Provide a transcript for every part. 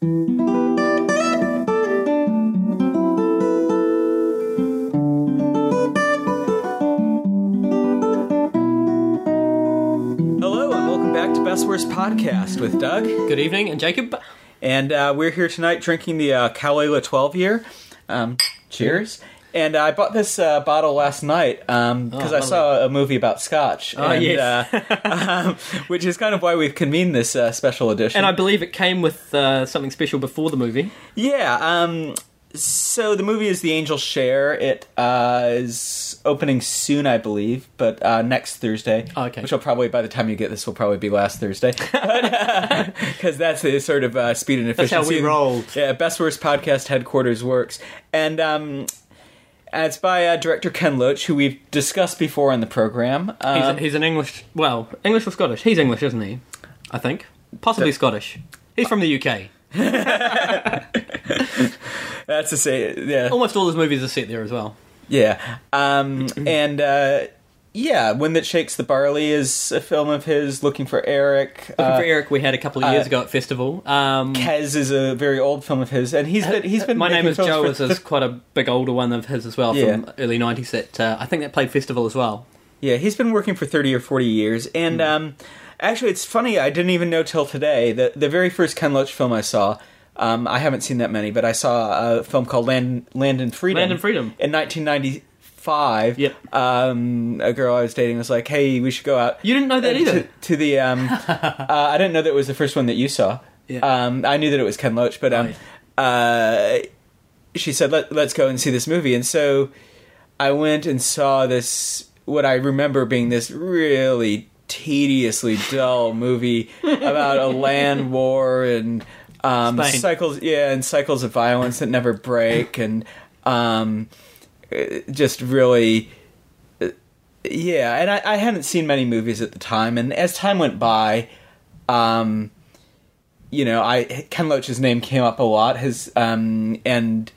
Hello and welcome back to Best Worst Podcast with Doug. Good evening, and Jacob. And uh, we're here tonight drinking the uh, Caol Ila 12 year. Um, cheers. And I bought this uh, bottle last night because Oh, I saw a movie about Scotch. Oh, and, yes. uh, um, which is kind of why we've convened this uh, special edition. And I believe it came with uh, something special before the movie. Yeah. Um, so the movie is The Angel Share. It uh, is opening soon, I believe, but uh, next Thursday. Oh, okay. Which will probably, by the time you get this, will probably be last Thursday. Because that's the sort of uh, speed and efficiency. That's how we roll. Yeah, Best Worst Podcast headquarters works. And um, it's by uh, director Ken Loach, who we've discussed before in the program. He's, Um, he's an English, well, English or Scottish? He's English, isn't he? I think. Possibly Scottish. He's from the UK. that's to say, yeah. Almost all his movies are set there as well. Yeah. Um, and uh, yeah, Wind That Shakes the Barley is a film of his, Looking for Eric. Looking Uh, for Eric, we had a couple of years uh, ago at festival. Um, Kes is a very old film of his, and he's been he's been. My name is Joe is, is quite a big older one of his as well Yeah. from early '90s. That uh, I think that played festival as well. Yeah, he's been working for thirty or forty years, and um, actually, it's funny. I didn't even know till today that the very first Ken Loach film I saw. Um, I haven't seen that many, but I saw a film called Land Land and Freedom. Land and Freedom. in 1995. Yep. Um, a girl I was dating was like, "Hey, we should go out." You didn't know that uh, either. To, to the um, uh, I didn't know that it was the first one that you saw. Yeah. Um, I knew that it was Ken Loach, but um, uh, she said, Let, "Let's go and see this movie," and so I went and saw this. What I remember being this really tediously dull movie about a land war and um, cycles, yeah, and cycles of violence that never break, and um, just really uh, yeah, and I, I hadn't seen many movies at the time, and as time went by, um, you know, I Ken Loach's name came up a lot. His um, and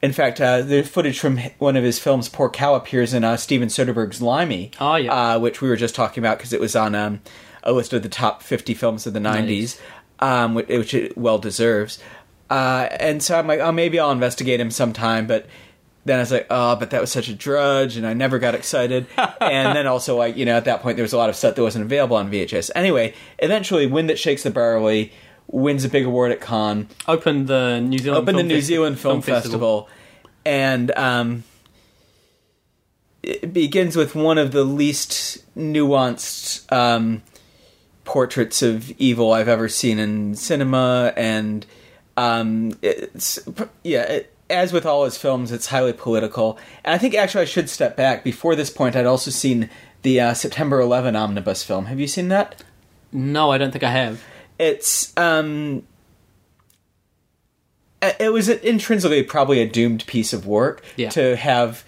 in fact, uh, the footage from one of his films, Poor Cow, appears in uh, Steven Soderbergh's Limey, Oh, yeah. uh, which we were just talking about because it was on um, a list of the top fifty films of the nineties, um, which, which it well deserves. Uh, and so I'm like, oh, maybe I'll investigate him sometime, but then I was like, oh, but that was such a drudge, and I never got excited. and then also, like, you know, at that point, there was a lot of stuff that wasn't available on VHS. Anyway, eventually, Wind That Shakes the Barley wins a big award at Cannes, Opened the New Zealand. opened the Film New Festi- Zealand Film, Festival, and um, it begins with one of the least nuanced um, portraits of evil I've ever seen in cinema, and um, it's yeah. It, as with all his films, it's highly political. And I think actually I should step back. Before this point, I'd also seen the uh, September 11 omnibus film. Have you seen that? No, I don't think I have. It's um, it was intrinsically probably a doomed piece of work Yeah. to have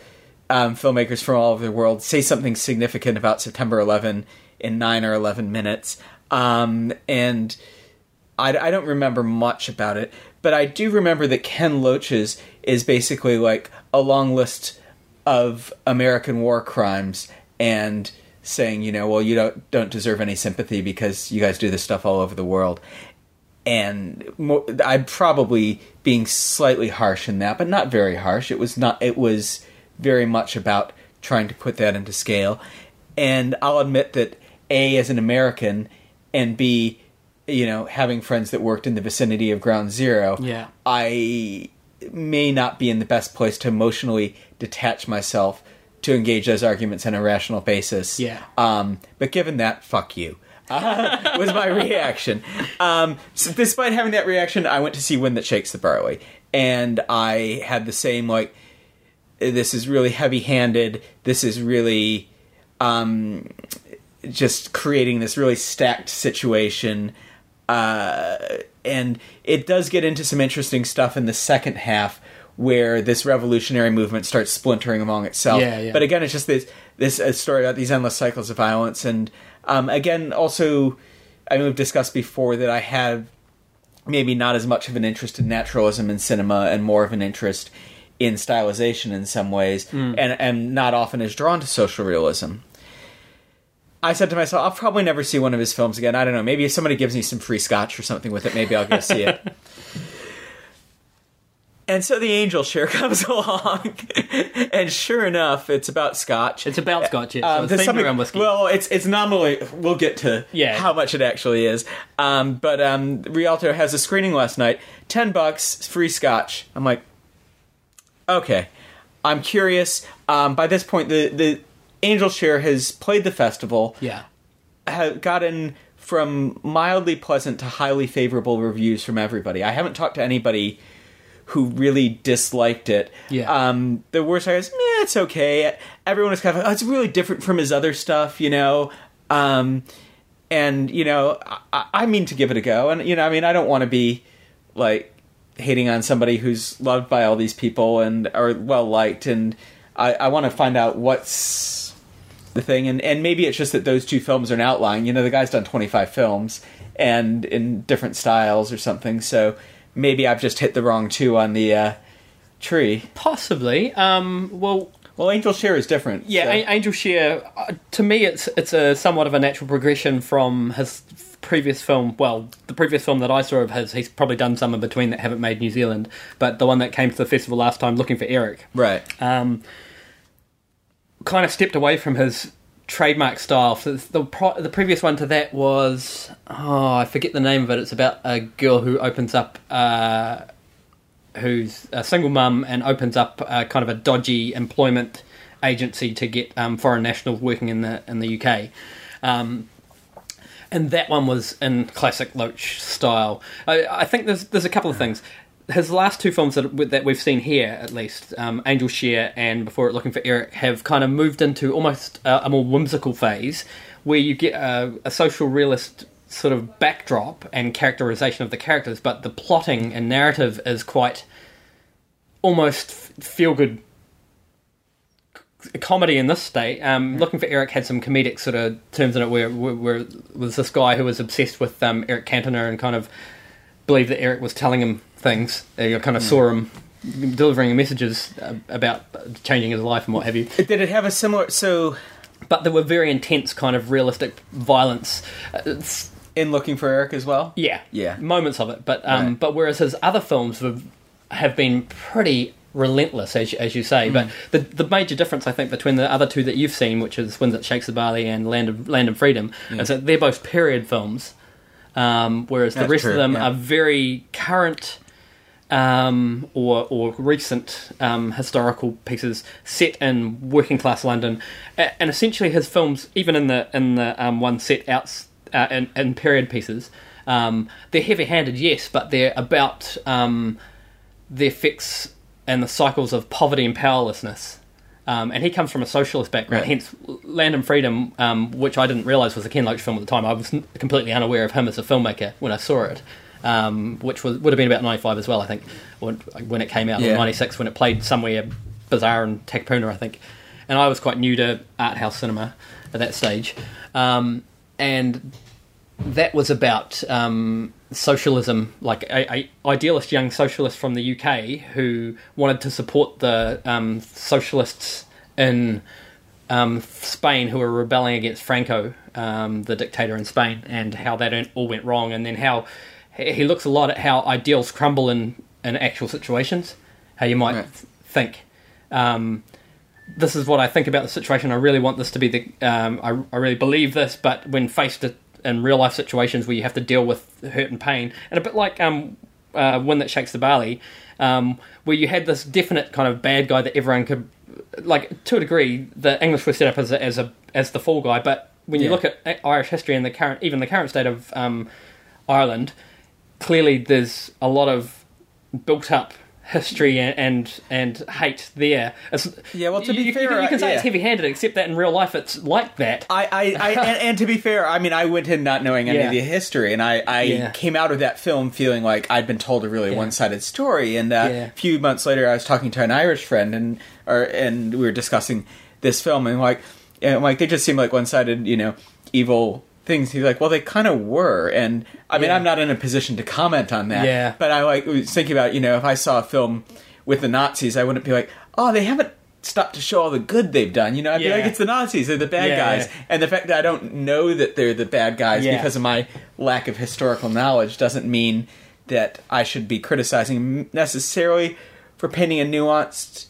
um, filmmakers from all over the world say something significant about September 11 in nine or 11 minutes. Um, and I, I don't remember much about it, but I do remember that Ken Loach's is basically like a long list of American war crimes and saying, you know, well, you don't don't deserve any sympathy because you guys do this stuff all over the world. And mo I'm probably being slightly harsh in that, but not very harsh. It was not. It was very much about trying to put that into scale. And I'll admit that a as an American, and b, you know, having friends that worked in the vicinity of Ground Zero, Yeah. I may not be in the best place to emotionally detach myself to engage those arguments on a rational basis. Yeah. Um, but given that, fuck you. Uh, was my reaction. Um, so despite having that reaction, I went to see Wind That Shakes the Barley, and I had the same like, this is really heavy-handed. This is really um, just creating this really stacked situation. Uh, and it does get into some interesting stuff in the second half where this revolutionary movement starts splintering among itself. Yeah, yeah. But again, it's just this this story about these endless cycles of violence, and um, again, also, I mean, we've discussed before that I have maybe not as much of an interest in naturalism in cinema and more of an interest in stylization in some ways, and and not often as drawn to social realism. I said to myself, I'll probably never see one of his films again. I don't know. Maybe if somebody gives me some free scotch or something with it, maybe I'll go see it. And so the angel share comes along, and sure enough, it's about Scotch. It's about Scotch, yeah. So Um, it's there's themed something- around whiskey. Well, it's it's nominally. We'll get to Yeah. how much it actually is. Um, but um, Rialto has a screening last night. Ten bucks, free Scotch. I'm like, okay. I'm curious. Um, by this point, the the Angel Share has played the festival. yeah. Have gotten from mildly pleasant to highly favorable reviews from everybody. I haven't talked to anybody who really disliked it. Yeah. Um, the worst I was, meh, it's okay. Everyone was kind of, oh, it's really different from his other stuff, you know. Um, and you know, I, I mean to give it a go, and you know, I mean, I don't want to be like hating on somebody who's loved by all these people and are well liked, and I, I want to find out what's the thing, and and maybe it's just that those two films are an outline. You know, the guy's done twenty five films and in different styles or something, so maybe I've just hit the wrong two on the uh, tree. Possibly. Um, well, Well, Angel Share is different. yeah, so- A- Angel Share. Uh, to me, it's it's a somewhat of a natural progression from his previous film. Well, the previous film that I saw of his, he's probably done some in between that haven't made New Zealand. But the one that came to the festival last time, looking for Eric, right. um, kind of stepped away from his trademark style. So the the previous one to that was oh I forget the name of it. It's about a girl who opens up. Uh, who's a single mum and opens up kind of a dodgy employment agency to get um, foreign nationals working in the in the UK. Um, and that one was in classic Loach style. I, I think there's there's a couple of things. His last two films that that we've seen here, at least, um, Angel Share and Before It Looking for Eric, have kind of moved into almost a, a more whimsical phase, where you get a, a social realist sort of backdrop and characterization of the characters, but the plotting and narrative is quite almost feel good comedy in this state. Um, Looking for Eric had some comedic sort of terms in it where, where, where was this guy who was obsessed with um, Eric Cantona and kind of believed that Eric was telling him things. Uh, You kind of saw him delivering messages uh, about changing his life and what have you. Did it have a similar? So But there were very intense kind of realistic violence. Uh, it's- in Looking for Eric as well. yeah, Yeah. moments of it. But um, Right. but whereas his other films have have been pretty relentless, as as you say. But the the major difference I think between the other two that you've seen, which is Winds That Shakes the Barley and Land of Land of Freedom, is that they're both period films. Um, whereas the rest true, of them yeah. are very current um, or or recent um, historical pieces set in working class London, and essentially his films, even in the in the um, one set out uh, in, in period pieces, um, they're heavy handed, yes, but they're about um, the effects and the cycles of poverty and powerlessness. Um, and he comes from a socialist background, Right. hence Land and Freedom, um, which I didn't realise was a Ken Loach film at the time. I was completely unaware of him as a filmmaker when I saw it, um, which was would have been about ninety five as well, I think, when, when it came out, Yeah. or ninety six when it played somewhere bizarre in Takapuna, I think. And I was quite new to art house cinema at that stage, um, and that was about um, socialism, like a, a idealist young socialist from the UK who wanted to support the um, socialists in um, Spain who were rebelling against Franco, um, the dictator in Spain, and how that all went wrong, and then how he looks a lot at how ideals crumble in, in actual situations, how you might Right. think. Um, this is what I think about the situation. I really want this to be the. Um, I, I really believe this, but when faced in real life situations where you have to deal with hurt and pain, and a bit like um, uh, Wind That Shakes the Barley, um, where you had this definite kind of bad guy that everyone could, like to a degree, the English were set up as a, as a as the fall guy, but when you Yeah. look at Irish history and the current, even the current state of um, Ireland, clearly there's a lot of built up history and and, and hate there. It's, Yeah, well, to be you fair, can, you can say it's heavy handed, except that in real life it's like that. I, I, I and, and to be fair, I mean, I went in not knowing any Yeah. of the history, and I, I Yeah. came out of that film feeling like I'd been told a really Yeah. one-sided story. And uh, Yeah. a few months later, I was talking to an Irish friend, and or and we were discussing this film, and like, and like they just seemed like one-sided, you know, evil things. He's like, well, they kind of were, and I mean, Yeah. I'm not in a position to comment on that. Yeah. but I like was thinking about, you know, if I saw a film with the Nazis, I wouldn't be like, oh, they haven't. Stopped to show all the good they've done, you know. I'd be like, it's the Nazis, they're the bad Yeah. guys, and the fact that I don't know that they're the bad guys Yeah. because of my lack of historical knowledge doesn't mean that I should be criticizing necessarily for painting a nuanced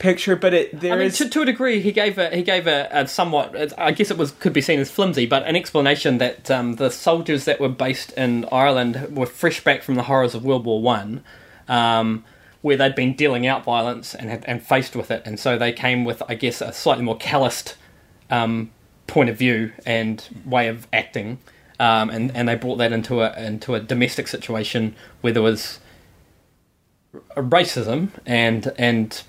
picture, but it there I mean, is- to, to a degree, he gave a he gave a, a somewhat. I guess it was could be seen as flimsy, but an explanation that um, the soldiers that were based in Ireland were fresh back from the horrors of World War One, um, where they'd been dealing out violence and had, and faced with it, and so they came with, I guess, a slightly more calloused um, point of view and way of acting, um, and and they brought that into a into a domestic situation where there was racism and and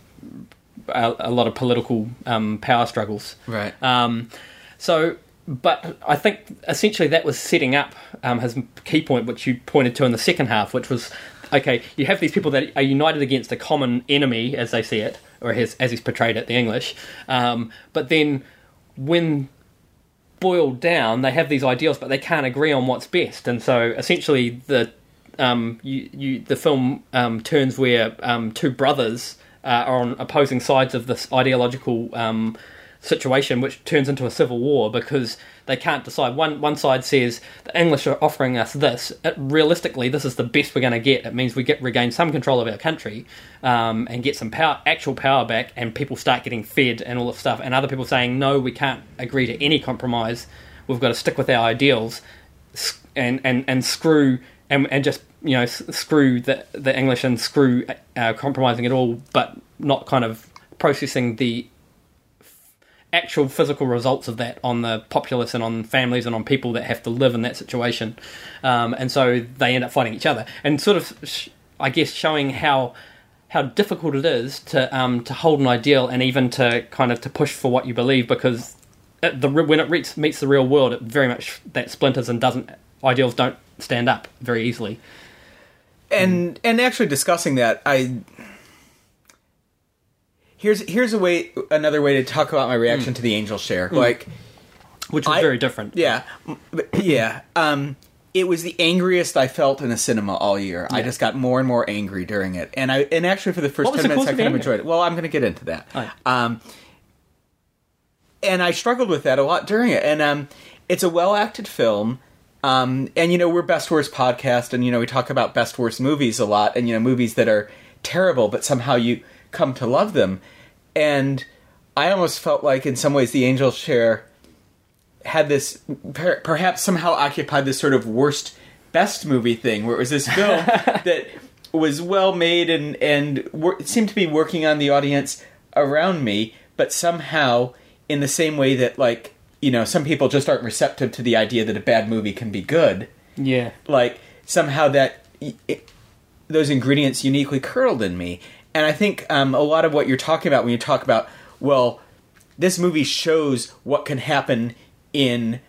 a, a lot of political um, power struggles. right. Um, so, but I think essentially that was setting up um, his key point, which you pointed to in the second half, which was okay. You have these people that are united against a common enemy, as they see it, or as, as he's portrayed it, the English. Um, but then, when boiled down, they have these ideals, but they can't agree on what's best, and so essentially the um, you, you, the film um, turns where um, two brothers uh, are on opposing sides of this ideological um, situation, which turns into a civil war because they can't decide. One one side says the English are offering us this. Uh, realistically, this is the best we're going to get. It means we get regain some control of our country um, and get some power, actual power back, and people start getting fed and all this stuff. And other people saying no, we can't agree to any compromise. We've got to stick with our ideals and and and screw and and just you know screw the the English and screw uh, compromising it all, but not kind of processing the actual physical results of that on the populace and on families and on people that have to live in that situation. Um, and so they end up fighting each other and sort of, sh- I guess, showing how how difficult it is to um, to hold an ideal and even to kind of to push for what you believe because the when it reach, meets the real world, it very much that splinters and doesn't ideals don't stand up very easily. And and actually discussing that i here's here's a way another way to talk about my reaction to the angel share like Which was I- very different. yeah but- yeah um it was the angriest I felt in a cinema all year. I just got more and more angry during it, and I and actually for the first What was ten the minutes I kind of anger? enjoyed it. Well, I'm going to get into that. Right. Um, and I struggled with that a lot during it. And um, it's a well acted film. Um, and you know we're best worst podcast, and you know we talk about best worst movies a lot, and you know movies that are terrible, but somehow you come to love them. And I almost felt like in some ways the Angel Share had this per- perhaps somehow occupied this sort of worst best movie thing, where it was this film that was well made and and wor- seemed to be working on the audience around me, but somehow in the same way that like you know some people just aren't receptive to the idea that a bad movie can be good Yeah. like somehow that it, those ingredients uniquely curdled in me and i think um, a lot of what you're talking about when you talk about well this movie shows what can happen in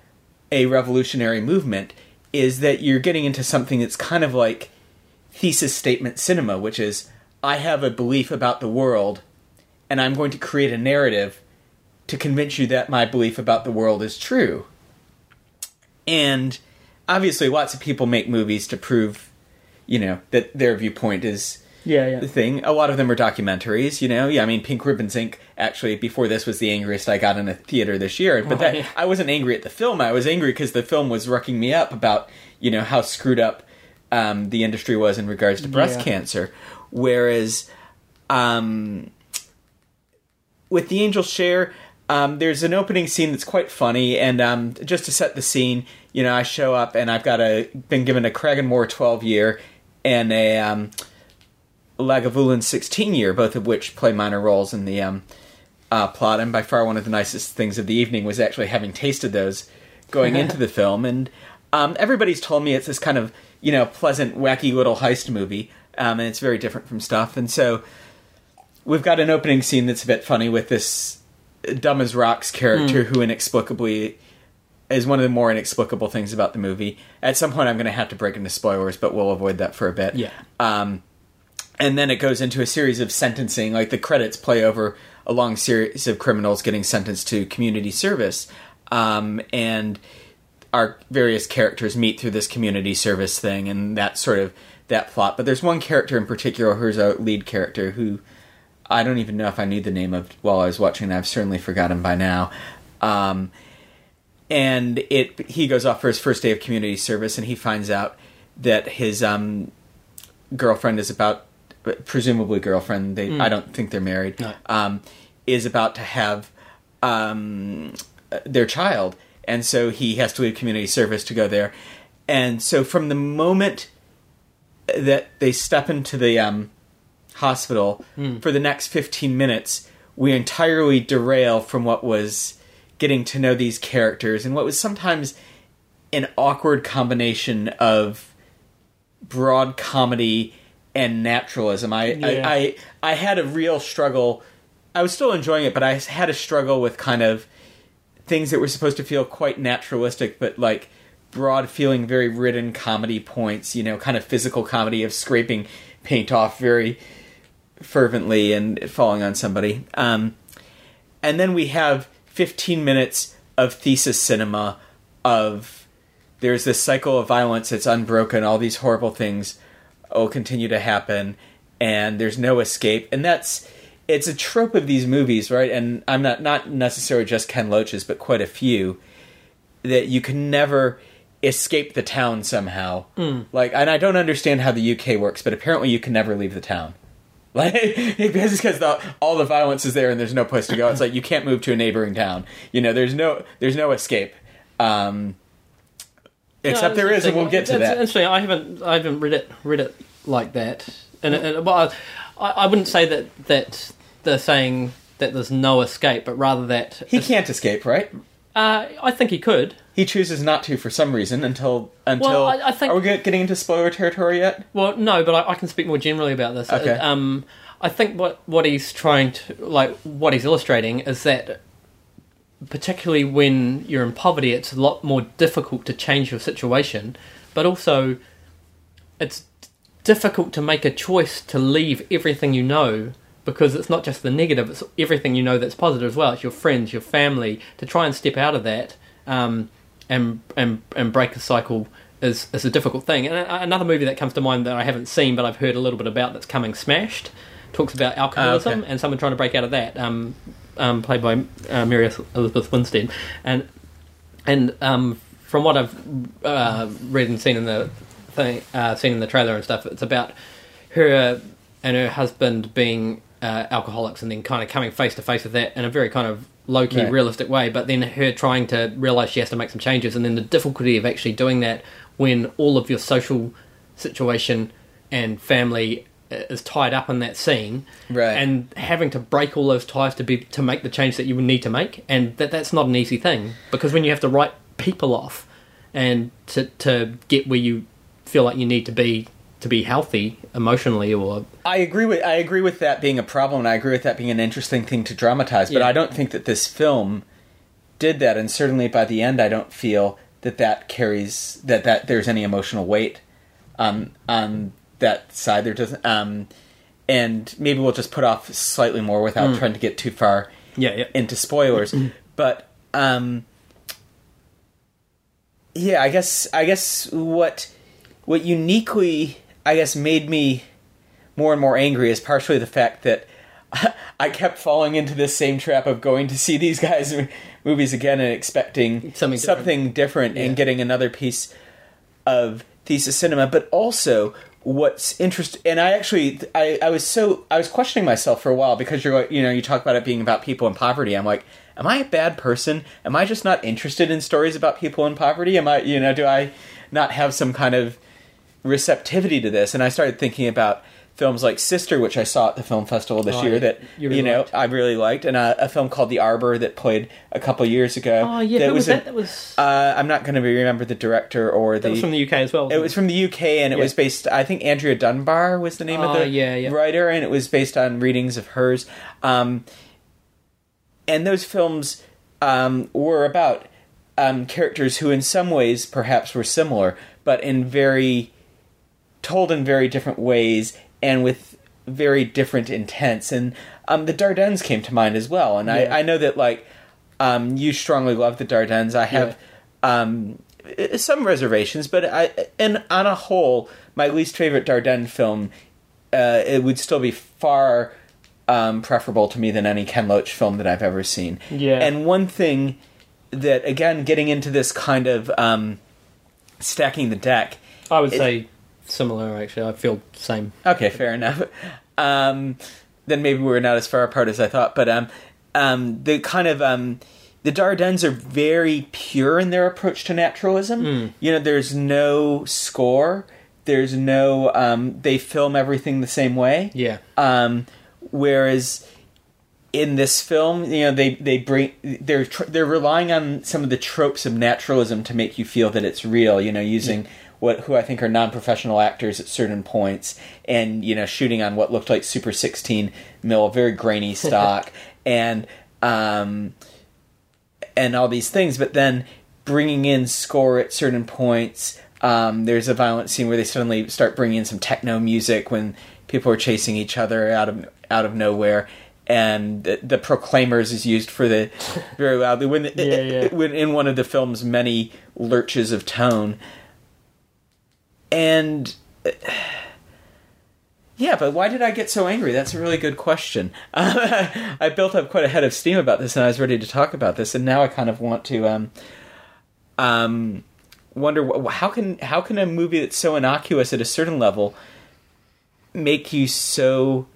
a revolutionary movement is that you're getting into something that's kind of like thesis statement cinema which is i have a belief about the world and i'm going to create a narrative to convince you that my belief about the world is true. And obviously lots of people make movies to prove you know that their viewpoint is Yeah, yeah. the thing. A lot of them are documentaries you know? Yeah i mean pink ribbons inc. actually before this was the angriest i got in a theater this year. But that Right. i wasn't angry at the film. I was angry because the film was rucking me up about you know how screwed up um, the industry was in regards to breast Yeah. cancer. Whereas um, with the angel share um, there's an opening scene that's quite funny and um, just to set the scene you know i show up and i've got a been given a Cragganmore 12 year and a um, lagavulin 16 year both of which play minor roles in the um, uh, plot. And by far one of the nicest things of the evening was actually having tasted those going into the film. And um, everybody's told me it's this kind of you know pleasant wacky little heist movie um, and it's very different from stuff. And so we've got an opening scene that's a bit funny with this dumb as rocks character who inexplicably is one of the more inexplicable things about the movie. At some point, I'm going to have to break into spoilers, but we'll avoid that for a bit. Yeah. Um, and then it goes into a series of sentencing, like the credits play over a long series of criminals getting sentenced to community service, um, and our various characters meet through this community service thing, and that sort of that plot. But there's one character in particular who's a lead character who I don't even know if I knew the name of while I was watching. I've certainly forgotten by now. Um, and it he goes off for his first day of community service, and he finds out that his um, girlfriend is about presumably girlfriend. They, I don't think they're married. No. Um, is about to have um, their child, and so he has to leave community service to go there. And so, from the moment that they step into the hospital hmm. for the next 15 minutes, we entirely derail from what was getting to know these characters and what was sometimes an awkward combination of broad comedy and naturalism. I, Yeah. I, I I had a real struggle. I was still enjoying it, but I had a struggle with kind of things that were supposed to feel quite naturalistic, but like broad feeling, very written comedy points. You know, kind of physical comedy of scraping paint off very fervently and falling on somebody. Um, and then we have 15 minutes of thesis cinema of there's this cycle of violence that's unbroken all these horrible things will continue to happen and there's no escape. And that's it's a trope of these movies right? And i'm not not necessarily just ken loach's but quite a few that you can never escape the town somehow. Like and i don't understand how the uk works but apparently you can never leave the town like because because the, all the violence is there and there's no place to go. It's like you can't move to a neighboring town. You know, there's no there's no escape. Um, except No, there is, and we'll get to It's that. Interesting. I haven't I haven't read it read it like that, and, and well, I, I wouldn't say that that they're saying that there's no escape, but rather that He can't escape, right? Uh, I think he could. He chooses not to for some reason until until. Well, I- I think- are we get- getting into spoiler territory yet? Well, no, but I, I can speak more generally about this. Okay. Uh, Um, I think what what he's trying to like what he's illustrating is that particularly when you're in poverty, it's a lot more difficult to change your situation, but also it's difficult to make a choice to leave everything you know because it's not just the negative; it's everything you know that's positive as well. It's your friends, your family. To try and step out of that um, and and and break the cycle is is a difficult thing. And another movie that comes to mind that I haven't seen but I've heard a little bit about that's coming, Smashed, talks about alcoholism okay. and someone trying to break out of that. Um, um, played by uh, Mary Elizabeth Winstead, and and um, from what I've uh, read and seen in the thing, uh, seen in the trailer and stuff, it's about her and her husband being uh, alcoholics, and then kind of coming face to face with that in a very kind of low key, Right. realistic way. But then her trying to realize she has to make some changes, and then the difficulty of actually doing that when all of your social situation and family uh, is tied up in that scene, Right. and having to break all those ties to be to make the change that you would need to make, and that that's not an easy thing because when you have to write people off and to to get where you feel like you need to be to be healthy emotionally or I agree with I agree with that being a problem, and I agree with that being an interesting thing to dramatize. But Yeah. I don't think that this film did that, and certainly by the end, I don't feel that that carries that that there's any emotional weight on on that side. There doesn't. Um, and maybe we'll just put off slightly more without trying to get too far yeah yeah into spoilers. but um, yeah, I guess I guess what what uniquely I guess made me more and more angry is partially the fact that I kept falling into this same trap of going to see these guys movies again and expecting Something different. something different Yeah. and getting another piece of thesis cinema, but also what's interest and I actually I, I was so I was questioning myself for a while because you're like you know you talk about it being about people in poverty I'm like am I a bad person am I just not interested in stories about people in poverty am I you know do I not have some kind of receptivity to this and I started thinking about films like Sister which I saw at the film festival this Oh, year that You you, know liked. I really liked and a, a film called The Arbor that played a couple years ago oh yeah that who was a- that that was uh, I'm not going to remember the director or the. that was from the UK as well it was from the UK, and it Yeah. was based. I think Andrea Dunbar was the name of Oh, the yeah, yeah. writer, and it was based on readings of hers. Um, and those films um, were about um, characters who, in some ways, perhaps were similar, but in very told in very different ways and with very different intents. And um, the Dardennes came to mind as well. And Yeah. I, I know that like um, you strongly love the Dardennes. I have um, some reservations, but I and on a whole, my least favorite Dardenne film. Uh, it would still be far um, preferable to me than any Ken Loach film that I've ever seen. Yeah. And one thing that, again, getting into this kind of um, stacking the deck, I would it- say similar. Actually, I feel same. Okay, fair enough. Um, then maybe we're not as far apart as I thought. But um, um, the kind of um, the Dardennes are very pure in their approach to naturalism. You know, there's no score. There's no. Um, they film everything the same way. Yeah, Um, whereas in this film, you know, they they bring they're tr- they're relying on some of the tropes of naturalism to make you feel that it's real. You know, using what who I think are non-professional actors at certain points, and you know, shooting on what looked like Super 16 mil, very grainy stock, and um, and all these things, but then bringing in score at certain points. Um, there's a violent scene where they suddenly start bringing in some techno music when people are chasing each other out of out of nowhere, and the, the Proclaimers is used for the very loudly when Yeah, yeah. when in one of the film's many lurches of tone, and. Yeah, but why did I get so angry? That's a really good question. I built up quite a head of steam about this, and I was ready to talk about this, and now I kind of want to um, um, wonder how can how can a movie that's so innocuous at a certain level make you so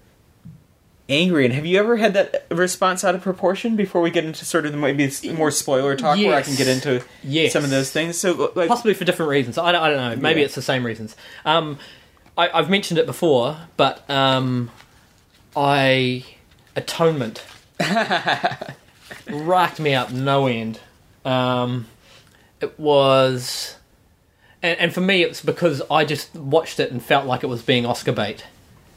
angry? And have you ever had that response out of proportion? Before we get into sort of the maybe more spoiler talk, where I can get into Yes. some of those things. So, like, possibly for different reasons. I don't, I don't know. Maybe Yeah. it's the same reasons. Um, I, I've mentioned it before, but um, I atonement racked me up no end. Um, it was, and, and for me, it's because I just watched it and felt like it was being Oscar bait.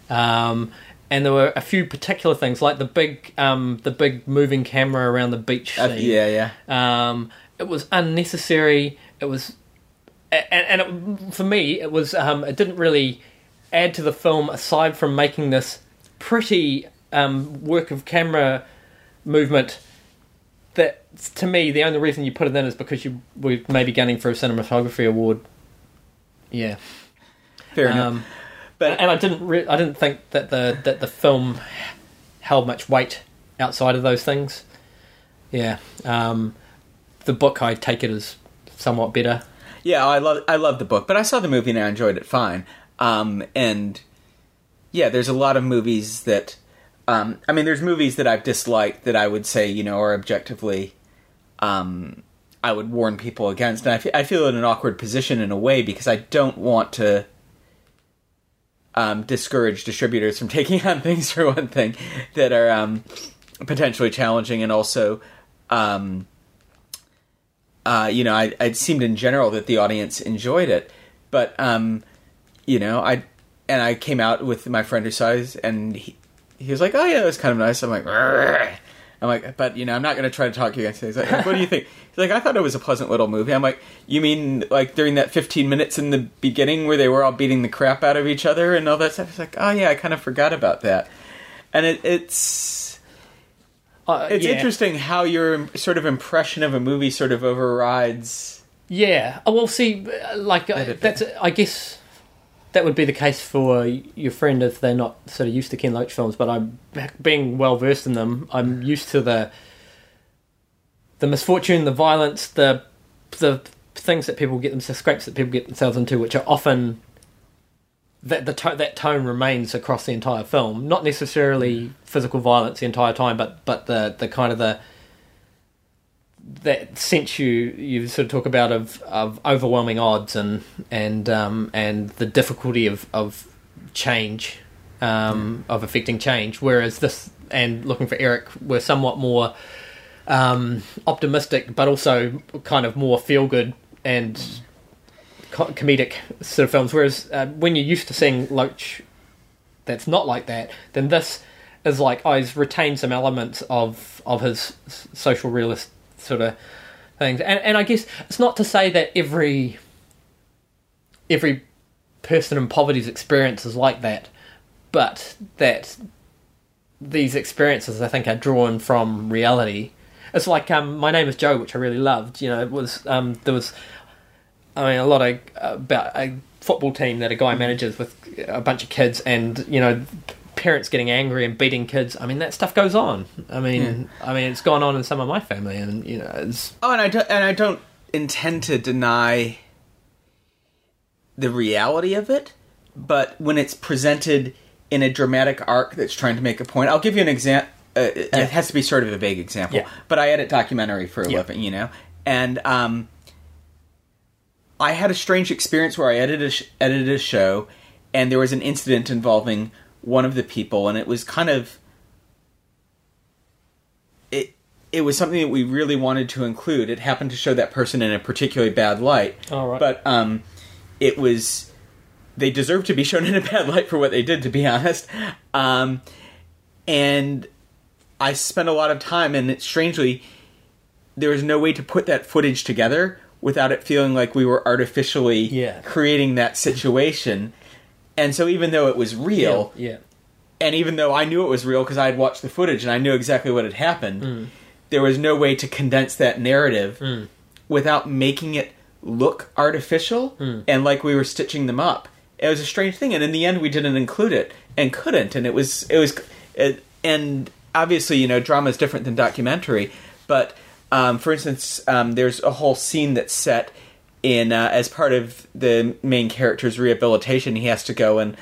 Um, and there were a few particular things, like the big, um, the big moving camera around the beach. uh, yeah, yeah. Um, it was unnecessary. It was, and, and it, for me, it was. Um, it didn't really add to the film aside from making this pretty um, work of camera movement. That to me, the only reason you put it in is because you were maybe gunning for a cinematography award. Yeah, Fair enough. But and I didn't. Re- I didn't think that the that the film held much weight outside of those things. Yeah, um, the book I take it as somewhat better. Yeah, I love I love the book, but I saw the movie and I enjoyed it fine. Um, and yeah, there's a lot of movies that um, I mean, there's movies that I've disliked that I would say you know are objectively um, I would warn people against, and I I feel in an awkward position in a way because I don't want to um, discourage distributors from taking on things for one thing that are um, potentially challenging, and also. Um, uh, you know, I, it seemed in general that the audience enjoyed it, but um, you know, I and I came out with my friend who it, and he, he was like, "Oh yeah, it was kind of nice." I'm like, "Rrrr." I'm like, but you know, I'm not going to try to talk you guys. He's like, "What do you think?" He's like, "I thought it was a pleasant little movie." I'm like, "You mean like during that 15 minutes in the beginning where they were all beating the crap out of each other and all that stuff?" He's like, "Oh yeah, I kind of forgot about that," and it, it's Uh, it's yeah. interesting how your sort of impression of a movie sort of overrides. Yeah. Oh, well, see, uh, like uh, that's. I guess that would be the case for your friend if they're not sort of used to Ken Loach films. But I'm being well versed in them. I'm used to the the misfortune, the violence, the the things that people get themselves scrapes that people get themselves into, which are often that the to- that tone remains across the entire film. Not necessarily mm. physical violence the entire time, but but the the kind of the that sense you you sort of talk about of of overwhelming odds and and um, and the difficulty of of change um, of affecting change. Whereas this and looking for Eric were somewhat more um, optimistic, but also kind of more feel good and co- comedic sort of films. Whereas uh, when you're used to seeing Loach, that's not like that. Then this is like oh, he's retained some elements of of his social realist sort of things. And and I guess it's not to say that every every person in poverty's experience is like that, but that these experiences I think are drawn from reality. It's like um, my name is Joe, which I really loved. You know, it was um, there was I mean, a lot of about a football team that a guy manages with a bunch of kids, and you know, parents getting angry and beating kids. I mean, that stuff goes on. I mean, I mean, it's gone on in some of my family, and you know, it's Oh, and I don't, and I don't intend to deny the reality of it, but when it's presented in a dramatic arc that's trying to make a point, I'll give you an example. Uh, it Yeah. has to be sort of a vague example, Yeah. but I edit documentary for a Yeah. living, you know, and um, I had a strange experience where I edited a sh- edited a show, and there was an incident involving one of the people, and it was kind of it. It was something that we really wanted to include. It happened to show that person in a particularly bad light, All right. but um, it was they deserve to be shown in a bad light for what they did, to be honest. Um, and I spent a lot of time, and it, strangely, there was no way to put that footage together without it feeling like we were artificially Yeah. creating that situation. And so, even though it was real, yeah. and even though I knew it was real because I had watched the footage and I knew exactly what had happened, Mm. there was no way to condense that narrative without making it look artificial Mm. and like we were stitching them up. It was a strange thing, and in the end, we didn't include it and couldn't, and it was it was, it, and obviously, you know, drama is different than documentary, but um, for instance, um, there's a whole scene that's set in uh, as part of the main character's rehabilitation. He has to go and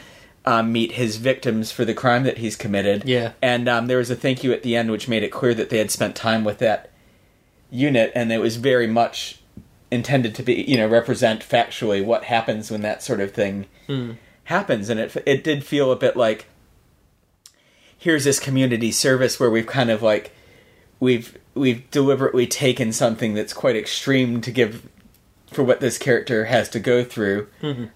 um, meet his victims for the crime that he's committed. Yeah. and um, there was a thank you at the end, which made it clear that they had spent time with that unit, and it was very much intended to be, you know, represent factually what happens when that sort of thing happens, and it it did feel a bit like here's this community service where we've kind of like we've we've deliberately taken something that's quite extreme to give for what this character has to go through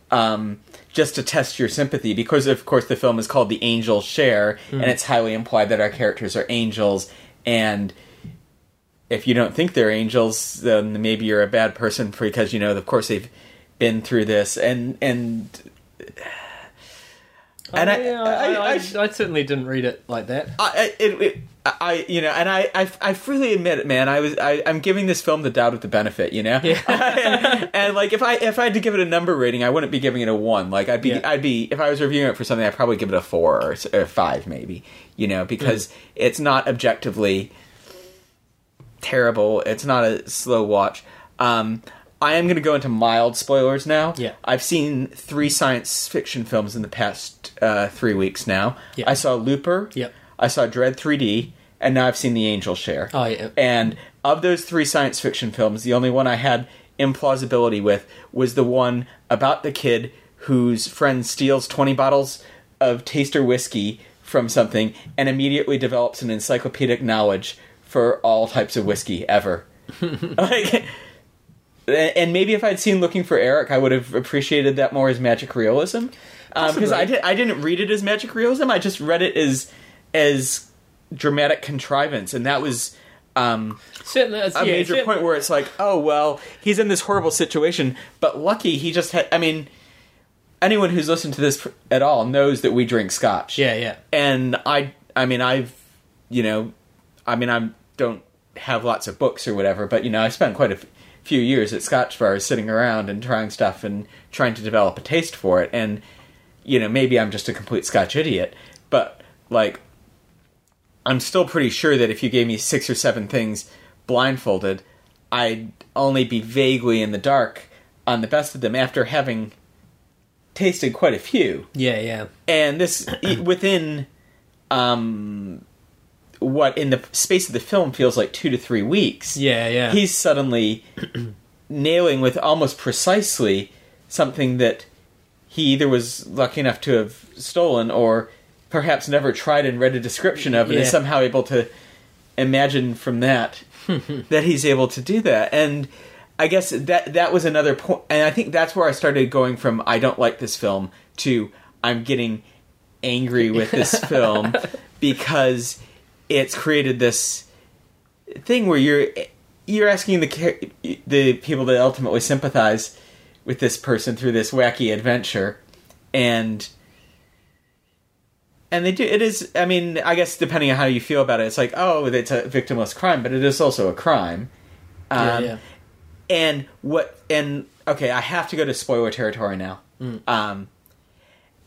um, just to test your sympathy because of course the film is called the angels share and it's highly implied that our characters are angels and if you don't think they're angels then maybe you're a bad person because you know of course they've been through this and and and I- Oh, I- I, I, I- certainly didn't read it like that. I, I- it, it, I, you know, and I, I, I freely admit it, man. I was, I, I'm giving this film the doubt of the benefit, you know. Yeah. and like, if I, if I had to give it a number rating, I wouldn't be giving it a one. Like, I'd be, Yeah. I'd be, if I was reviewing it for something, I'd probably give it a four or, or five, maybe. You know, because Mm. it's not objectively terrible. It's not a slow watch. Um, I am going to go into mild spoilers now. Yeah. I've seen three science fiction films in the past uh, three weeks now. Yeah. I saw Looper. Yep. I saw Dredd 3D, and now I've seen The Angel Share. Oh, yeah. And of those three science fiction films, the only one I had implausibility with was the one about the kid whose friend steals 20 bottles of taster whiskey from something and immediately develops an encyclopedic knowledge for all types of whiskey ever. like and maybe if I'd seen Looking for Eric, I would have appreciated that more as magic realism. Because Possibly. I did, I didn't read it as magic realism. I just read it as as dramatic contrivance, and that was um, Certainly, a yeah, major point where it's like, oh well, he's in this horrible situation, but lucky he just had. I mean, anyone who's listened to this at all knows that we drink scotch Yeah, yeah. and I I mean I've you know I mean I don't have lots of books or whatever, but you know I spent quite a f- few years at Scotch bars sitting around and trying stuff and trying to develop a taste for it, and you know maybe I'm just a complete Scotch idiot, but like I'm still pretty sure that if you gave me six or seven things blindfolded, I'd only be vaguely in the dark on the best of them after having tasted quite a few Yeah, yeah. and this within um what in the space of the film feels like two to three weeks. Yeah, yeah. he's suddenly nailing with almost precisely something that he either was lucky enough to have stolen or perhaps never tried and read a description of and is somehow able to imagine from that that he's able to do that. And i guess that that was another point and i think that's where i started going from i don't like this film to i'm getting angry with this film because it's created this thing where you're you're asking the the people that ultimately sympathize with this person through this wacky adventure. And and they do it is i mean i guess depending on how you feel about it it's like oh it's a victimless crime but it is also a crime. Yeah, um, yeah. and what and okay i have to go to spoiler territory now. Um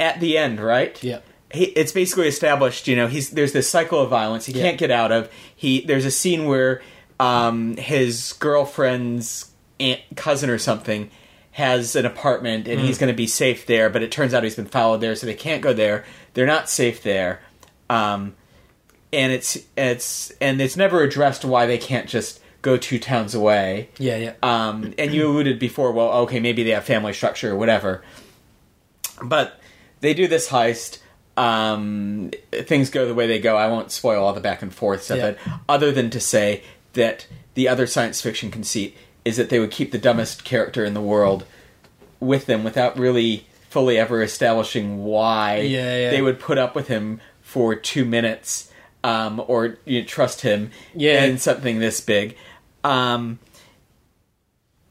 at the end right? Yeah. He, it's basically established you know he's there's this cycle of violence he Yeah. can't get out of he there's a scene where um his girlfriend's aunt cousin or something has an apartment and he's going to be safe there, but it turns out he's been followed there, so they can't go there. They're not safe there, um, and it's it's and it's never addressed why they can't just go two towns away. Yeah, yeah. Um, and you alluded before, well, okay, maybe they have family structure or whatever. But they do this heist. Um, things go the way they go. I won't spoil all the back and forth of Yeah. it, other than to say that the other science fiction conceit is that they would keep the dumbest character in the world with them without really fully ever establishing why Yeah, yeah. they would put up with him for two minutes um, or you know, trust him Yeah. in something this big. Um,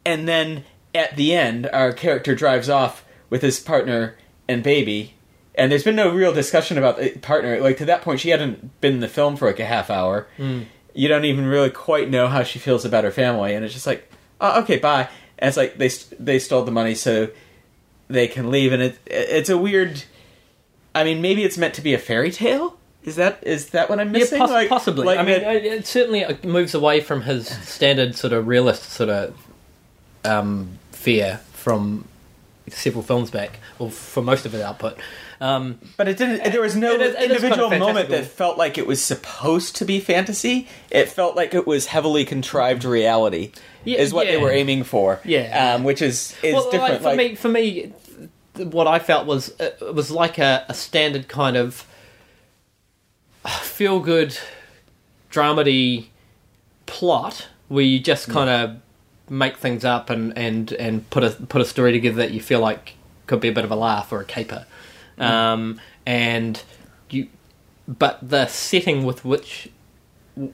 and then at the end, our character drives off with his partner and baby. And there's been no real discussion about the partner. Like to that point, she hadn't been in the film for like a half hour. You don't even really quite know how she feels about her family, and it's just like, oh, okay, bye. And it's like they they stole the money so they can leave, and it it's a weird. I mean, maybe it's meant to be a fairy tale. Is that is that what I'm missing? Yeah, poss- Like- possibly. like I mean, it, it certainly uh, moves away from his standard sort of realist sort of um, fear from several films back, or for most of his output. Um, But it didn't. There was no It is- it individual kind of moment that felt like it was supposed to be fantasy. It felt like it was heavily contrived reality. Yeah, is what they were aiming for. Yeah. um, which is is well, different. Like, for like, me, for me, what I felt was uh, it was like a, a standard kind of feel good dramedy plot where you just kind of make things up and, and, and put a put a story together that you feel like could be a bit of a laugh or a caper, um, and you but the setting with which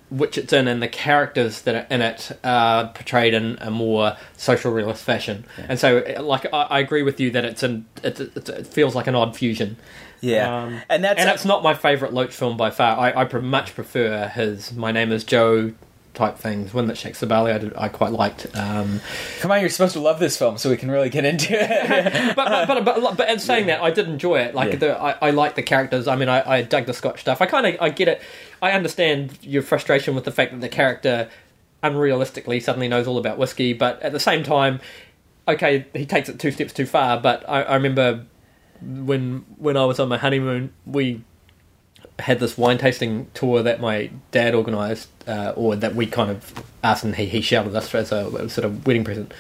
which it's in and the characters that are in it are portrayed in a more social realist fashion. And so, like, I, I agree with you that it's an it, it, it feels like an odd fusion. yeah, Um, and that's and it's not my favourite Loach film by far. I, I much prefer his "My Name Is Joe" type things. One that Shakes the Barley, I, did, I quite liked. Um, come on. You're supposed to love this film, so we can really get into it. but, but, but, but, but in saying that, I did enjoy it. Like Yeah. the, I, I like the characters. I mean, I, I dug the Scotch stuff. I kind of I get it. I understand your frustration with the fact that the character unrealistically suddenly knows all about whiskey, but at the same time, okay, he takes it two steps too far. But I, I remember when when I was on my honeymoon, we had this wine tasting tour that my dad organised, uh, or that we kind of asked and he, he shouted us as a sort of wedding present,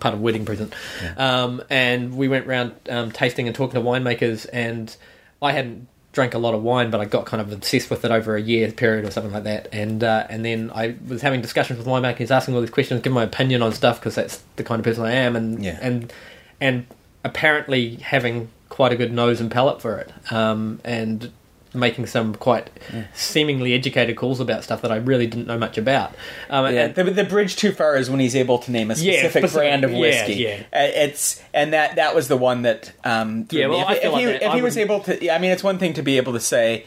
part of wedding present. Um, and we went round um, tasting and talking to winemakers, and I hadn't drank a lot of wine, but I got kind of obsessed with it over a year period or something like that. And uh, and then I was having discussions with winemakers, asking all these questions, giving my opinion on stuff because that's the kind of person I am, and Yeah. and and apparently having quite a good nose and palate for it, um, and making some quite seemingly educated calls about stuff that I really didn't know much about. Um, Yeah, the, the bridge too far is when he's able to name a Yeah, specific, specific- brand of whiskey. yeah. Uh, It's and that that was the one that. Um, Yeah, well, if, I if like he, if he was able to, yeah, I mean, it's one thing to be able to say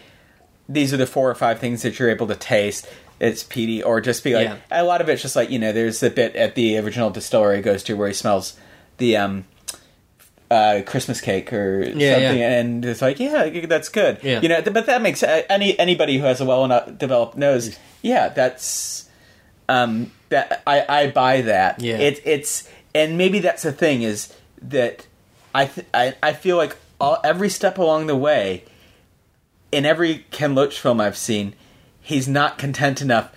these are the four or five things that you're able to taste. It's peaty, or just be like Yeah. a lot of it's just like you know. There's the bit at the original distillery goes to where he smells the um, uh, Christmas cake or Yeah, something, yeah. and it's like, yeah, that's good. Yeah. You know, but that makes uh, any anybody who has a well enough developed nose, yeah, that's um, that I, I buy that. Yeah. It, it's and maybe that's the thing is that I th- I, I feel like all, every step along the way, in every Ken Loach film I've seen, he's not content enough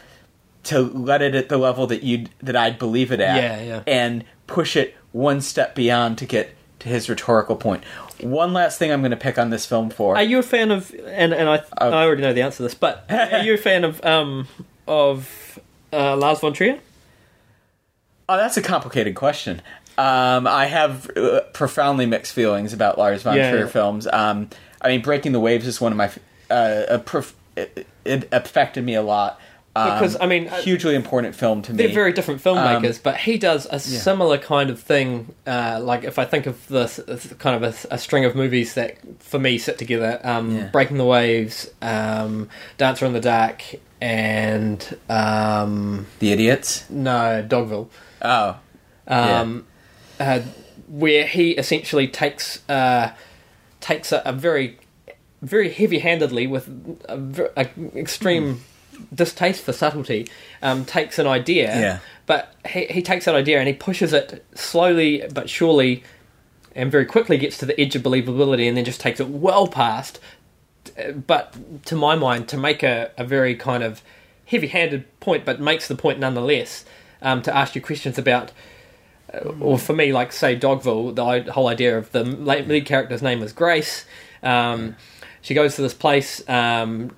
to let it at the level that you that I'd believe it at. Yeah, yeah. And push it one step beyond to get his rhetorical point. One last thing I'm going to pick on this film for. Are you a fan of? And and I Oh. I already know the answer to this, but are you a fan of um of uh, Lars von Trier? Oh, that's a complicated question. Um, I have uh, profoundly mixed feelings about Lars von Yeah, Trier yeah. films. Um, I mean, Breaking the Waves is one of my. Uh, a prof- it, it affected me a lot. Um, Because, I mean, uh, hugely important film to me. They're very different filmmakers, Um, but he does a similar kind of thing. Uh, like if I think of this as kind of a, a string of movies that for me sit together: um, Yeah. Breaking the Waves, um, Dancer in the Dark, and um, the Idiots. no Dogville. Oh, um, uh, where he essentially takes uh, takes a, a very very heavy-handedly with a, a extreme distaste for subtlety, um, takes an idea, Yeah. but he, he takes that idea and he pushes it slowly but surely and very quickly gets to the edge of believability and then just takes it well past. Uh, But to my mind, to make a, a very kind of heavy handed point, but makes the point nonetheless, um, to ask you questions about uh, or for me, like say Dogville, the whole idea of the lead character's name was Grace. Um, she goes to this place. Um,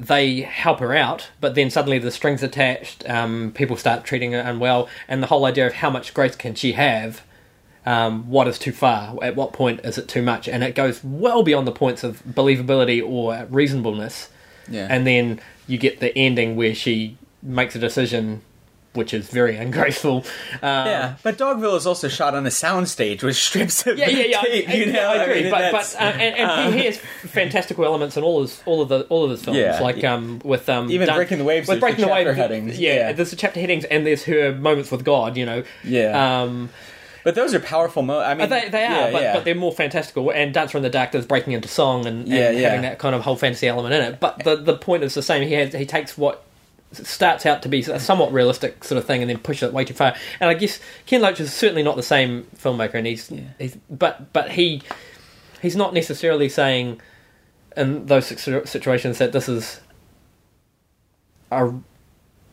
they help her out, but then suddenly the strings attached. Um, people start treating her unwell, and the whole idea of how much grace can she have? Um, what is too far? At what point is it too much? And it goes well beyond the points of believability or reasonableness. Yeah. And then you get the ending where she makes a decision, which is very ungraceful. Um, Yeah, but Dogville is also shot on a soundstage with strips of yeah, yeah, yeah. tape, I, you know? I agree, mean, but but uh, and, and he has fantastical elements in all his all of the all of his films, Yeah. like um with um Even Breaking the Waves, with breaking the waves, headings, Yeah, yeah. there's the chapter headings, and there's her moments with God. You know, Yeah. Um, but those are powerful mo I mean, they they are, yeah, but, yeah. but they're more fantastical. And Dancer in the Dark does breaking into song and, and Yeah, yeah. having that kind of whole fantasy element in it. But the the point is the same. He has he takes what starts out to be a somewhat realistic sort of thing and then pushes it way too far. And I guess Ken Loach is certainly not the same filmmaker, and he's, he's but but he he's not necessarily saying in those situations that this is are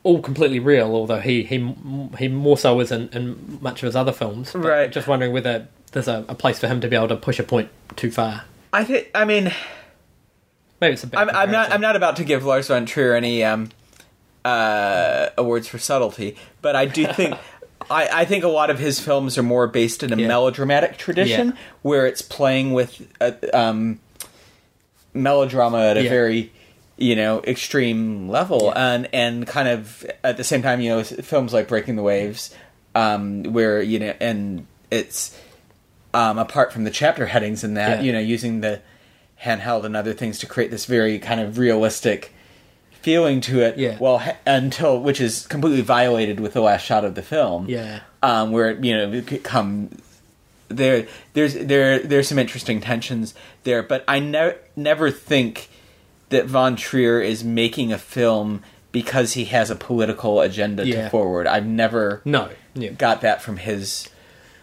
all completely real. Although he he he more so is in, in much of his other films. But Right. Just wondering whether there's a, a place for him to be able to push a point too far. I think. I mean, Maybe it's a bad I'm, I'm not. I'm not about to give Lars von Trier any um, uh, awards for subtlety, but I do think. I, I think a lot of his films are more based in a Yeah. melodramatic tradition, Yeah. where it's playing with uh um, melodrama at a Yeah. very, you know, extreme level, Yeah. and and kind of at the same time, you know, films like Breaking the Waves, um, where you know, and it's um, apart from the chapter headings and that, Yeah. you know, using the handheld and other things to create this very kind of realistic feeling to it. Yeah. Well, ha- until which is completely violated with the last shot of the film. Yeah. Um, where you know it could come there. There's there there's some interesting tensions there, but I ne- never think that Von Trier is making a film because he has a political agenda Yeah. to forward. I've never No. Yeah. got that from his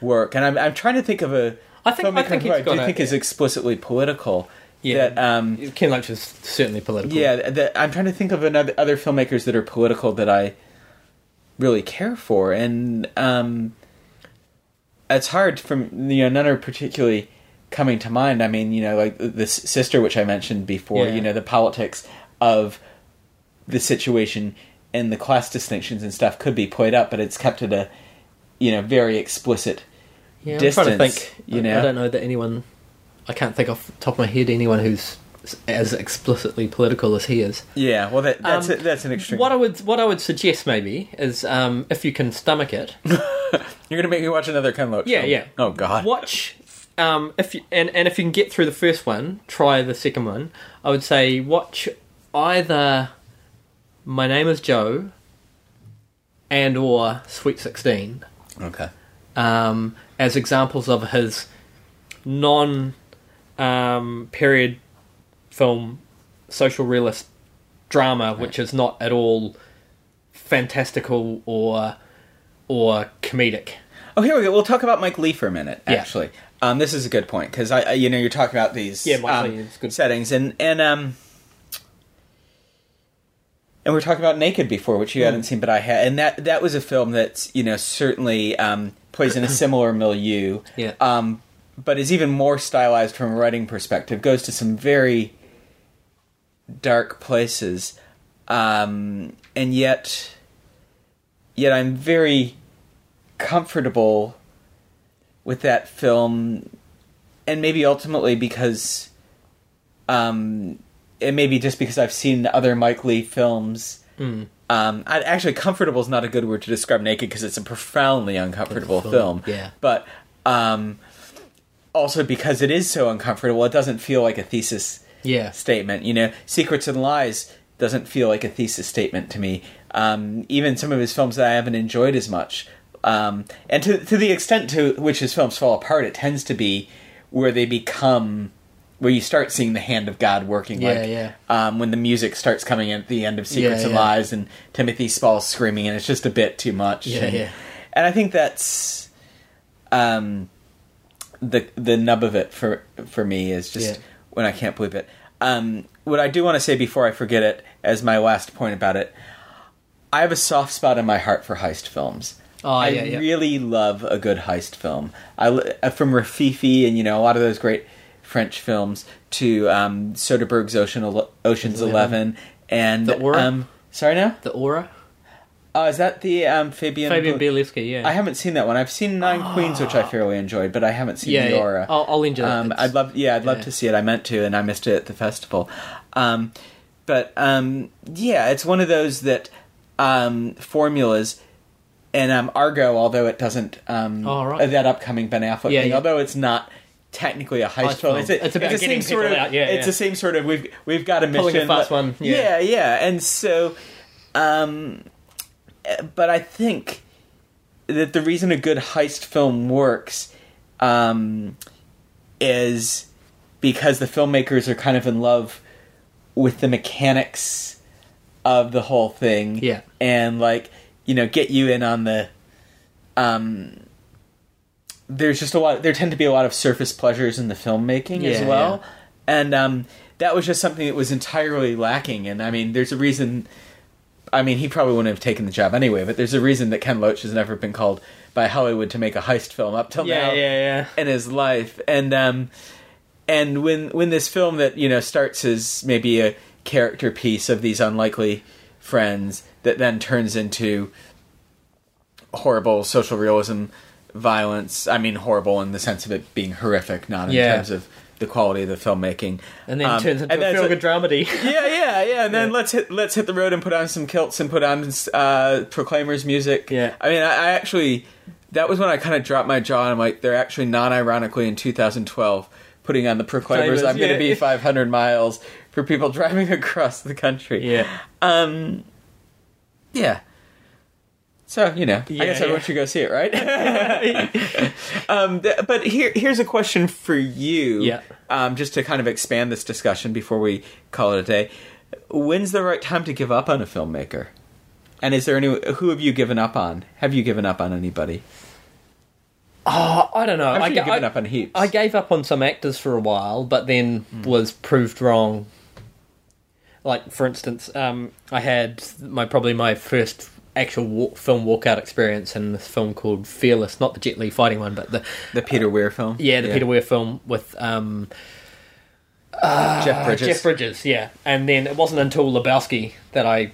work, and I'm I'm trying to think of a I think- I think who I do think is explicitly political. Yeah. That, um, Ken Loach is certainly political. yeah, that, I'm trying to think of another other filmmakers that are political that I really care for, and um, it's hard from you know none are particularly coming to mind. I mean, you know, like this sister which I mentioned before. Yeah. You know, the politics of the situation and the class distinctions and stuff could be played up, but it's kept at a you know very explicit Yeah, I'm distance. trying to think. you I- know, I don't know that anyone. I can't think off the top of my head anyone who's as explicitly political as he is. yeah. Well, that, that's Um, a, that's an extreme. What I would what I would suggest maybe is um, if you can stomach it, You're gonna make me watch another Ken Loach Yeah, film. yeah. Oh God. watch um, if you, and and if you can get through the first one, try the second one. I would say watch either My Name Is Joe and or Sweet Sixteen Okay. um, as examples of his non um, period film social realist drama, which is not at all fantastical or or comedic. Oh, here we go. We'll talk about Mike Leigh for a minute. Yeah. Actually, um, this is a good point because I, I, you know, you're talking about these Yeah, Mike um, Leigh is good. settings, and and um, and we are talking about Naked before, which you Hmm. hadn't seen, but I had, and that that was a film that's you know certainly um, plays in a similar milieu, Yeah. um, but is even more stylized from a writing perspective. Goes to some very dark places, um, and yet, yet I'm very comfortable with that film, and maybe ultimately because, um, it may be just because I've seen other Mike Leigh films. Mm. Um, I, actually, comfortable is not a good word to describe Naked because it's a profoundly uncomfortable film. yeah. but um, also because it is so uncomfortable, it doesn't feel like a thesis Yeah. statement. You know, Secrets and Lies doesn't feel like a thesis statement to me. Um, even some of his films that I haven't enjoyed as much, um, and to to the extent to which his films fall apart, it tends to be where they become where you start seeing the hand of God working. Yeah, like, yeah. Um, when the music starts coming in at the end of Secrets Yeah, and. Lies, and Timothy Spall screaming, and it's just a bit too much. Yeah, and, yeah. and I think that's um, the the nub of it for for me is just Yeah. when I can't believe it. Um, what I do want to say before I forget it, as my last point about it, I have a soft spot in my heart for heist films. Oh, I yeah, yeah. really love a good heist film. I uh, from Rififi and you know a lot of those great French films to um, Soderbergh's Ocean Ocean's Eleven. Eleven and The Aura? um, sorry now. The Aura, Oh, is that the um, Fabian? Fabián Bielinsky. Yeah, I haven't seen that one. I've seen Nine Queens, which I fairly enjoyed, but I haven't seen yeah, the yeah. I'll, I'll that. Um, It's- I'd love, yeah, I'd love yeah. to see it. I meant to, and I missed it at the festival. Um, but um, yeah, it's one of those that um, formulas, and um, Argo, although it doesn't, um, Oh, right. that upcoming Ben Affleck Yeah, thing, although it's not technically a heist, Heist film, film. it's, a, It's about same getting sort of, people out, yeah, it's the same sort of we've we've got a mission, Pulling a fast one, yeah. yeah, yeah, and so, um, but I think that the reason a good heist film works um, is because the filmmakers are kind of in love with the mechanics of the whole thing. Yeah. And like, you know, get you in on the um there's just a lot there tend to be a lot of surface pleasures in the filmmaking as well. yeah. And um that was just something that was entirely lacking and I mean there's a reason I mean, he probably wouldn't have taken the job anyway, but there's a reason that Ken Loach has never been called by Hollywood to make a heist film up till yeah, now yeah, yeah. in his life. And um and when when this film that, you know, starts as maybe a character piece of these unlikely friends that then turns into horrible social realism violence. I mean horrible in the sense of it being horrific, not in Yeah. terms of the quality of the filmmaking. And then Um, turns into a feel good dramedy. yeah, yeah, yeah. And then Yeah. let's hit let's hit the road and put on some kilts and put on uh, Proclaimers music. Yeah. I mean, I, I actually that was when I kind of dropped my jaw and I'm like, they're actually non-ironically in 2012 putting on the Proclaimers. I'm going to be 500 miles for people driving across the country. yeah. Um. Yeah. So you know, I Yeah, guess everyone should go see it, right? um, th- but here, here's a question for you. Yeah. Um, just to kind of expand this discussion before we call it a day. When's the right time to give up on a filmmaker? And is there any? Who have you given up on? Have you given up on anybody? Oh, I don't know. Sure I, given I- up on heaps. I gave up on some actors for a while, but then Hmm. was proved wrong. Like, for instance, um, I had my probably my first actual walk, film walkout experience in this film called Fearless, not the Jet Li fighting one, but the the Peter Weir film. yeah, the Peter Weir film with um, Jeff Bridges. Jeff Bridges. Yeah, and then it wasn't until Lebowski that I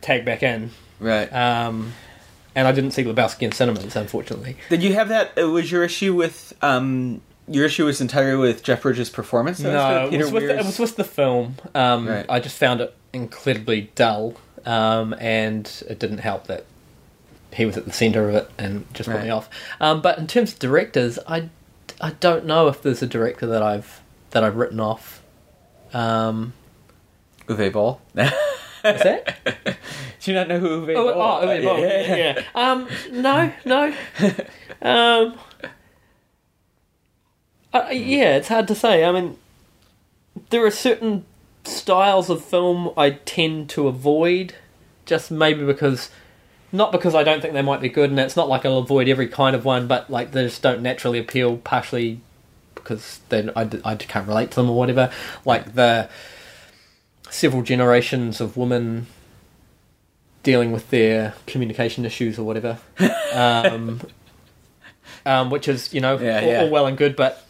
tagged back in, Right. um, and I didn't see Lebowski in cinemas, unfortunately. Did you have that? Uh, was your issue with um? Your issue was entirely with Jeff Bridges' performance. No, it was, with the, it was with the film. Um, Right. I just found it incredibly dull, um, and it didn't help that he was at the centre of it and just put me off. Um, but in terms of directors, I, I don't know if there's a director that I've that I've written off. Um, Uwe Boll. is that? Do you not know who Uwe oh, Boll? oh, Uwe Boll, yeah, yeah. Um, no, no. Um, uh, yeah, it's hard to say. I mean, there are certain styles of film I tend to avoid, just maybe because, not because I don't think they might be good, and it's not like I'll avoid every kind of one, but like they just don't naturally appeal, partially because then I, I can't relate to them or whatever. Like the several generations of women dealing with their communication issues or whatever. Um, um, which is, you know, Yeah, all, yeah. all well and good, but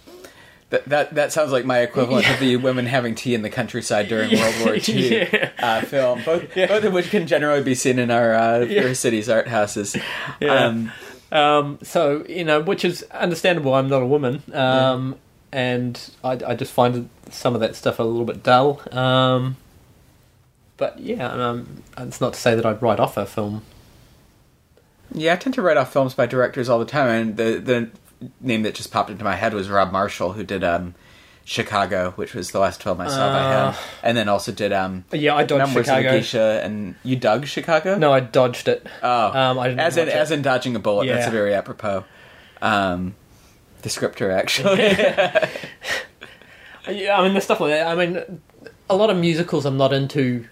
That, that that sounds like my equivalent of the women having tea in the countryside during World War II Yeah. uh, film, both both of which can generally be seen in our uh, Yeah. fair cities art houses. Yeah. Um, um, so you know, which is understandable. I'm not a woman, um, and I, I just find some of that stuff a little bit dull. Um, but yeah, um, it's not to say that I'd write off a film. yeah, I tend to write off films by directors all the time, and the the name that just popped into my head was Rob Marshall, who did um, Chicago, which was the last film I saw by Uh. him, and then also did um, Yeah, I dodged Numbers of Chicago. Geisha, and you dug Chicago? No, I dodged it. Oh, Um, I didn't as in watch it. as in dodging a bullet. That's Yeah. a very apropos um, descriptor, actually. Yeah, I mean, there's stuff like that. I mean, a lot of musicals I'm not into.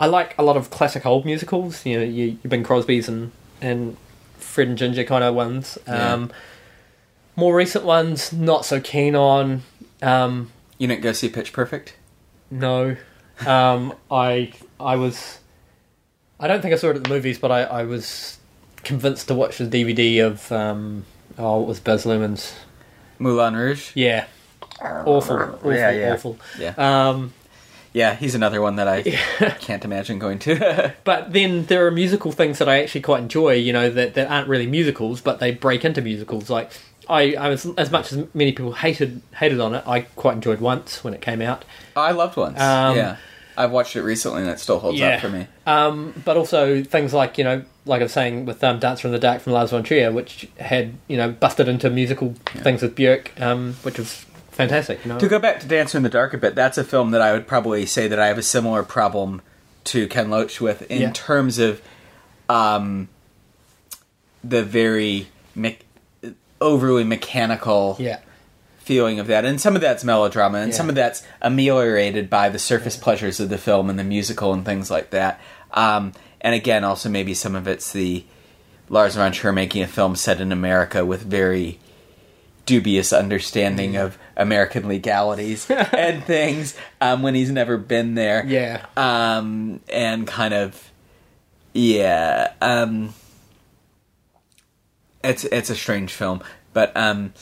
I like a lot of classic old musicals. You know, you, your Bing Crosby's and and Fred and Ginger kind of ones. Um, More recent ones, not so keen on. Um, You didn't go see Pitch Perfect? no, um, I I was. I don't think I saw it at the movies, but I, I was convinced to watch the DVD of um, oh, it was Baz Luhrmann's. Moulin Rouge? Yeah, awful, awful, Yeah, yeah. awful. Yeah. Um, Yeah, he's another one that I can't imagine going to. But then there are musical things that I actually quite enjoy, you know, that, that aren't really musicals, but they break into musicals. Like I, I was as much as many people hated hated on it, I quite enjoyed once when it came out. I loved once. Um, yeah. I've watched it recently and it still holds Yeah. up for me. Um, but also things like you know, like I was saying with um, Dancer in the Dark from Lars von Trier, which had you know busted into musical things with Björk, um, which was fantastic. You know, To go back to Dancer in the Dark a bit, that's a film that I would probably say that I have a similar problem to Ken Loach with in Yeah. terms of um, the very me- overly mechanical yeah, feeling of that. And some of that's melodrama, and Yeah. some of that's ameliorated by the surface pleasures of the film and the musical and things like that. Um, and again, also maybe some of it's the Lars von Trier making a film set in America with very dubious understanding of American legalities and things um, when he's never been there. yeah, Um, and kind of, yeah, um, it's it's a strange film, but um,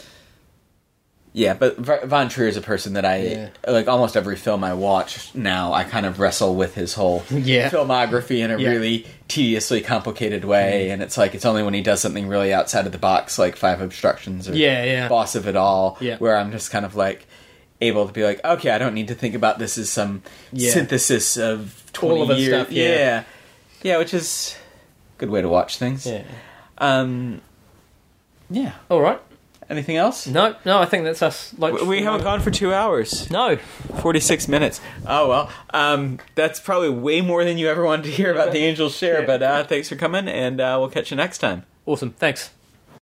yeah, but V- Von Trier is a person that I Yeah. like. Almost every film I watch now, I kind of wrestle with his whole Yeah. filmography in a Yeah. really tediously complicated way, and it's like it's only when he does something really outside of the box, like Five Obstructions or Yeah, yeah. Boss of It All, where I'm just kind of like able to be like, okay, I don't need to think about this as some synthesis of twenty All years. stuff, yeah. yeah, yeah, which is a good way to watch things. yeah. Um, yeah. All right. Anything else? No, no, I think that's us. Like We- We haven't gone for two hours. No, 46 minutes. Oh, well. Um, that's probably way more than you ever wanted to hear about the Angel's Share, Yeah. but uh, thanks for coming, and uh, we'll catch you next time. awesome. Thanks.